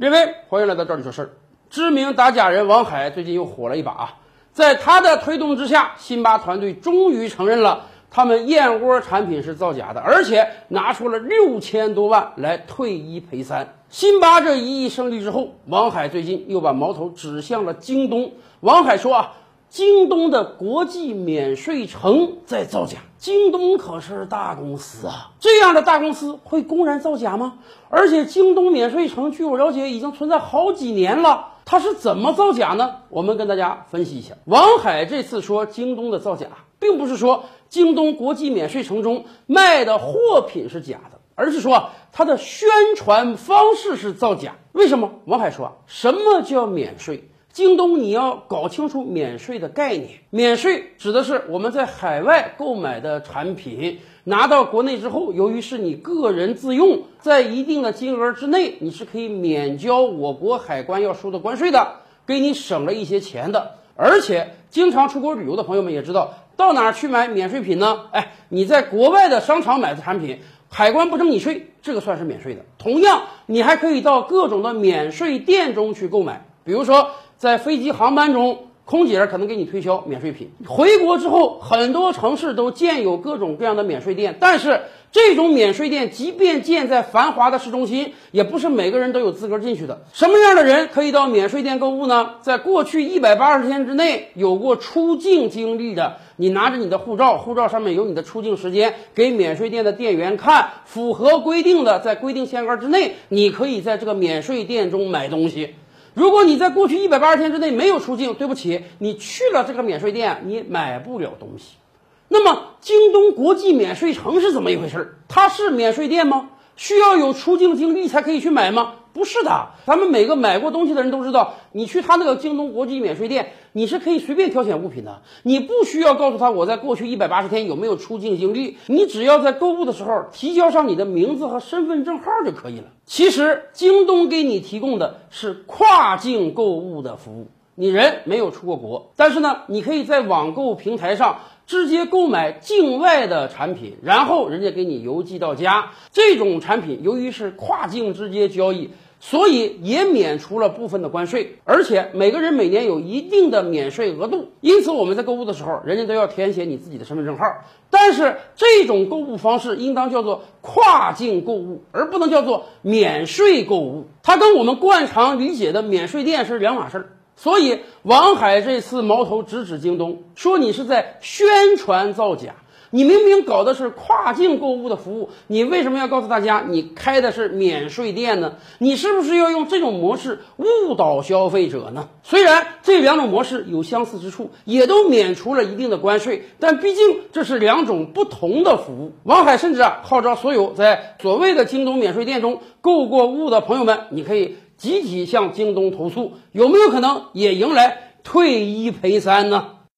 列位，欢迎来到这里说事儿。知名打假人王海最近又火了一把啊，在他的推动之下，辛巴团队终于承认了他们燕窝产品是造假的，而且拿出了六千多万来退一赔三。辛巴这一役胜利之后，王海最近又把矛头指向了京东。王海说啊。京东的国际免税城在造假，京东可是大公司啊，这样的大公司会公然造假吗？而且京东免税城，据我了解已经存在好几年了，它是怎么造假呢？我们跟大家分析一下。王海这次说京东的造假，并不是说京东国际免税城中卖的货品是假的，而是说它的宣传方式是造假。为什么？王海说，什么叫免税？京东，你要搞清楚免税的概念。免税指的是我们在海外购买的产品拿到国内之后，由于是你个人自用，在一定的金额之内，你是可以免交我国海关要收的关税的，给你省了一些钱的。而且，经常出国旅游的朋友们也知道，到哪儿去买免税品呢？哎，你在国外的商场买的产品，海关不征你税，这个算是免税的。同样，你还可以到各种的免税店中去购买，比如说。在飞机航班中，空姐可能给你推销免税品。回国之后，很多城市都建有各种各样的免税店，但是这种免税店即便建在繁华的市中心，也不是每个人都有资格进去的。什么样的人可以到免税店购物呢？在过去一百八十天之内有过出境经历的，你拿着你的护照，护照上面有你的出境时间，给免税店的店员看，符合规定的，在规定限额之内，你可以在这个免税店中买东西。如果你在过去一百八十天之内没有出境，对不起，你去了这个免税店，你买不了东西。那么，京东国际免税城是怎么一回事？它是免税店吗？需要有出境经历才可以去买吗？不是的，咱们每个买过东西的人都知道，你去他那个京东国际免税店，你是可以随便挑选物品的，你不需要告诉他我在过去一百八十天有没有出境经历，你只要在购物的时候提交上你的名字和身份证号就可以了。其实，京东给你提供的是跨境购物的服务，你人没有出过国，但是呢，你可以在网购平台上。直接购买境外的产品，然后人家给你邮寄到家。这种产品由于是跨境直接交易，所以也免除了部分的关税，而且每个人每年有一定的免税额度。因此我们在购物的时候，人家都要填写你自己的身份证号。但是这种购物方式应当叫做跨境购物，而不能叫做免税购物。它跟我们惯常理解的免税店是两码事儿。所以，王海这次矛头直指京东，说你是在宣传造假。你明明搞的是跨境购物的服务，你为什么要告诉大家你开的是免税店呢？你是不是要用这种模式误导消费者呢？虽然这两种模式有相似之处，也都免除了一定的关税，但毕竟这是两种不同的服务。王海甚至啊号召所有在所谓的京东免税店中购过物的朋友们，你可以。集体向京东投诉，有没有可能也迎来退一赔三呢？